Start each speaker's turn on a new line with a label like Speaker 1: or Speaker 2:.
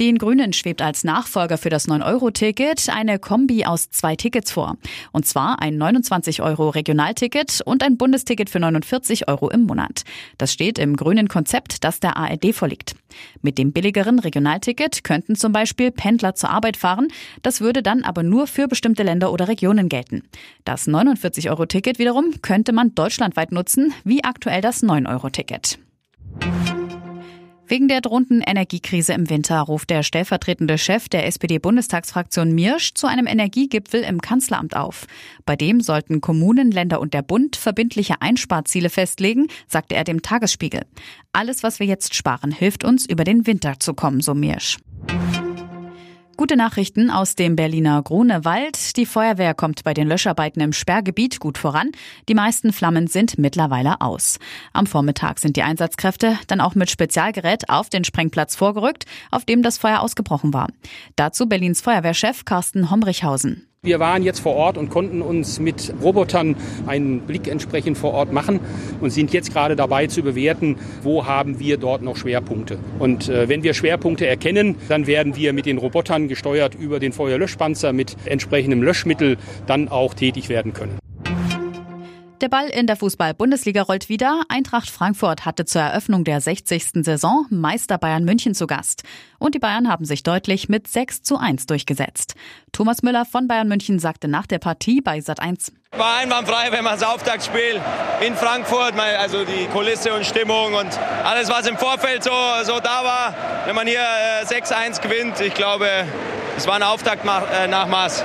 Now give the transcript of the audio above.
Speaker 1: Den Grünen schwebt als Nachfolger für das 9-Euro-Ticket eine Kombi aus zwei Tickets vor. Und zwar ein 29-Euro-Regionalticket und ein Bundesticket für 49 Euro im Monat. Das steht im grünen Konzept, das der ARD vorliegt. Mit dem billigeren Regionalticket könnten zum Beispiel Pendler zur Arbeit fahren. Das würde dann aber nur für bestimmte Länder oder Regionen gelten. Das 49-Euro-Ticket wiederum könnte man deutschlandweit nutzen, wie aktuell das 9-Euro-Ticket. Wegen der drohenden Energiekrise im Winter ruft der stellvertretende Chef der SPD-Bundestagsfraktion Mirsch zu einem Energiegipfel im Kanzleramt auf. Bei dem sollten Kommunen, Länder und der Bund verbindliche Einsparziele festlegen, sagte er dem Tagesspiegel. Alles, was wir jetzt sparen, hilft uns, über den Winter zu kommen, so Mirsch. Gute Nachrichten aus dem Berliner Grunewald. Die Feuerwehr kommt bei den Löscharbeiten im Sperrgebiet gut voran. Die meisten Flammen sind mittlerweile aus. Am Vormittag sind die Einsatzkräfte dann auch mit Spezialgerät auf den Sprengplatz vorgerückt, auf dem das Feuer ausgebrochen war. Dazu Berlins Feuerwehrchef Carsten Homrichhausen.
Speaker 2: Wir waren jetzt vor Ort und konnten uns mit Robotern einen Blick entsprechend vor Ort machen und sind jetzt gerade dabei zu bewerten, wo haben wir dort noch Schwerpunkte. Und äh, wenn wir Schwerpunkte erkennen, dann werden wir mit den Robotern gesteuert über den Feuerlöschpanzer mit entsprechendem Löschmittel dann auch tätig werden können.
Speaker 1: Der Ball in der Fußball-Bundesliga rollt wieder. Eintracht Frankfurt hatte zur Eröffnung der 60. Saison Meister Bayern München zu Gast. Und die Bayern haben sich deutlich mit 6 zu 1 durchgesetzt. Thomas Müller von Bayern München sagte nach der Partie bei Sat 1.
Speaker 3: War einwandfrei, wenn man das Auftaktspiel in Frankfurt, also die Kulisse und Stimmung und alles, was im Vorfeld so, so da war, wenn man hier 6-1 äh, gewinnt, ich glaube, es war ein Auftaktnachmaß.